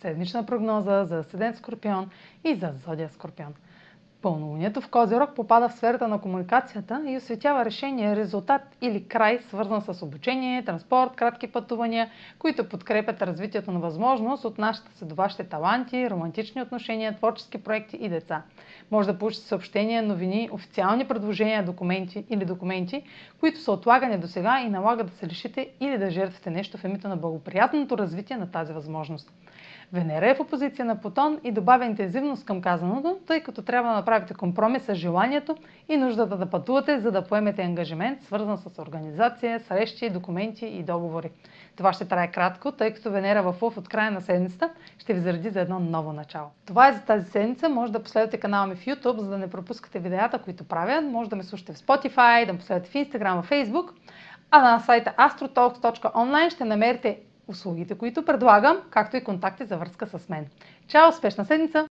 Седмична прогноза за асцендент Скорпион и за зодия Скорпион. Пълнолунието в Козирог попада в сферата на комуникацията и осветява решение, резултат или край, свързан с обучение, транспорт, кратки пътувания, които подкрепят развитието на възможност от нашите следващи таланти, романтични отношения, творчески проекти и деца. Може да получите съобщения, новини, официални предложения, документи или документи, които са отлагани до сега и налагат да се решите или да жертвате нещо в името на благоприятното развитие на тази възможност. Венера е в опозиция на Плутон и добавя интензивност към казаното, тъй като трябва да направите компромис с желанието и нуждата да пътувате, за да поемете ангажимент, свързан с организация, срещи, документи и договори. Това ще трае кратко, тъй като Венера в Лъв от края на седмицата ще ви заради за едно ново начало. Това е за тази седмица. Може да последвате канала ми в YouTube, за да не пропускате видеята, които правя. Може да ме слушате в Spotify, да ме последвате в Instagram, в Facebook. А на сайта astrotalks.online ще намерите услугите, които предлагам, както и контакти за връзка с мен. Чао! Успешна седмица!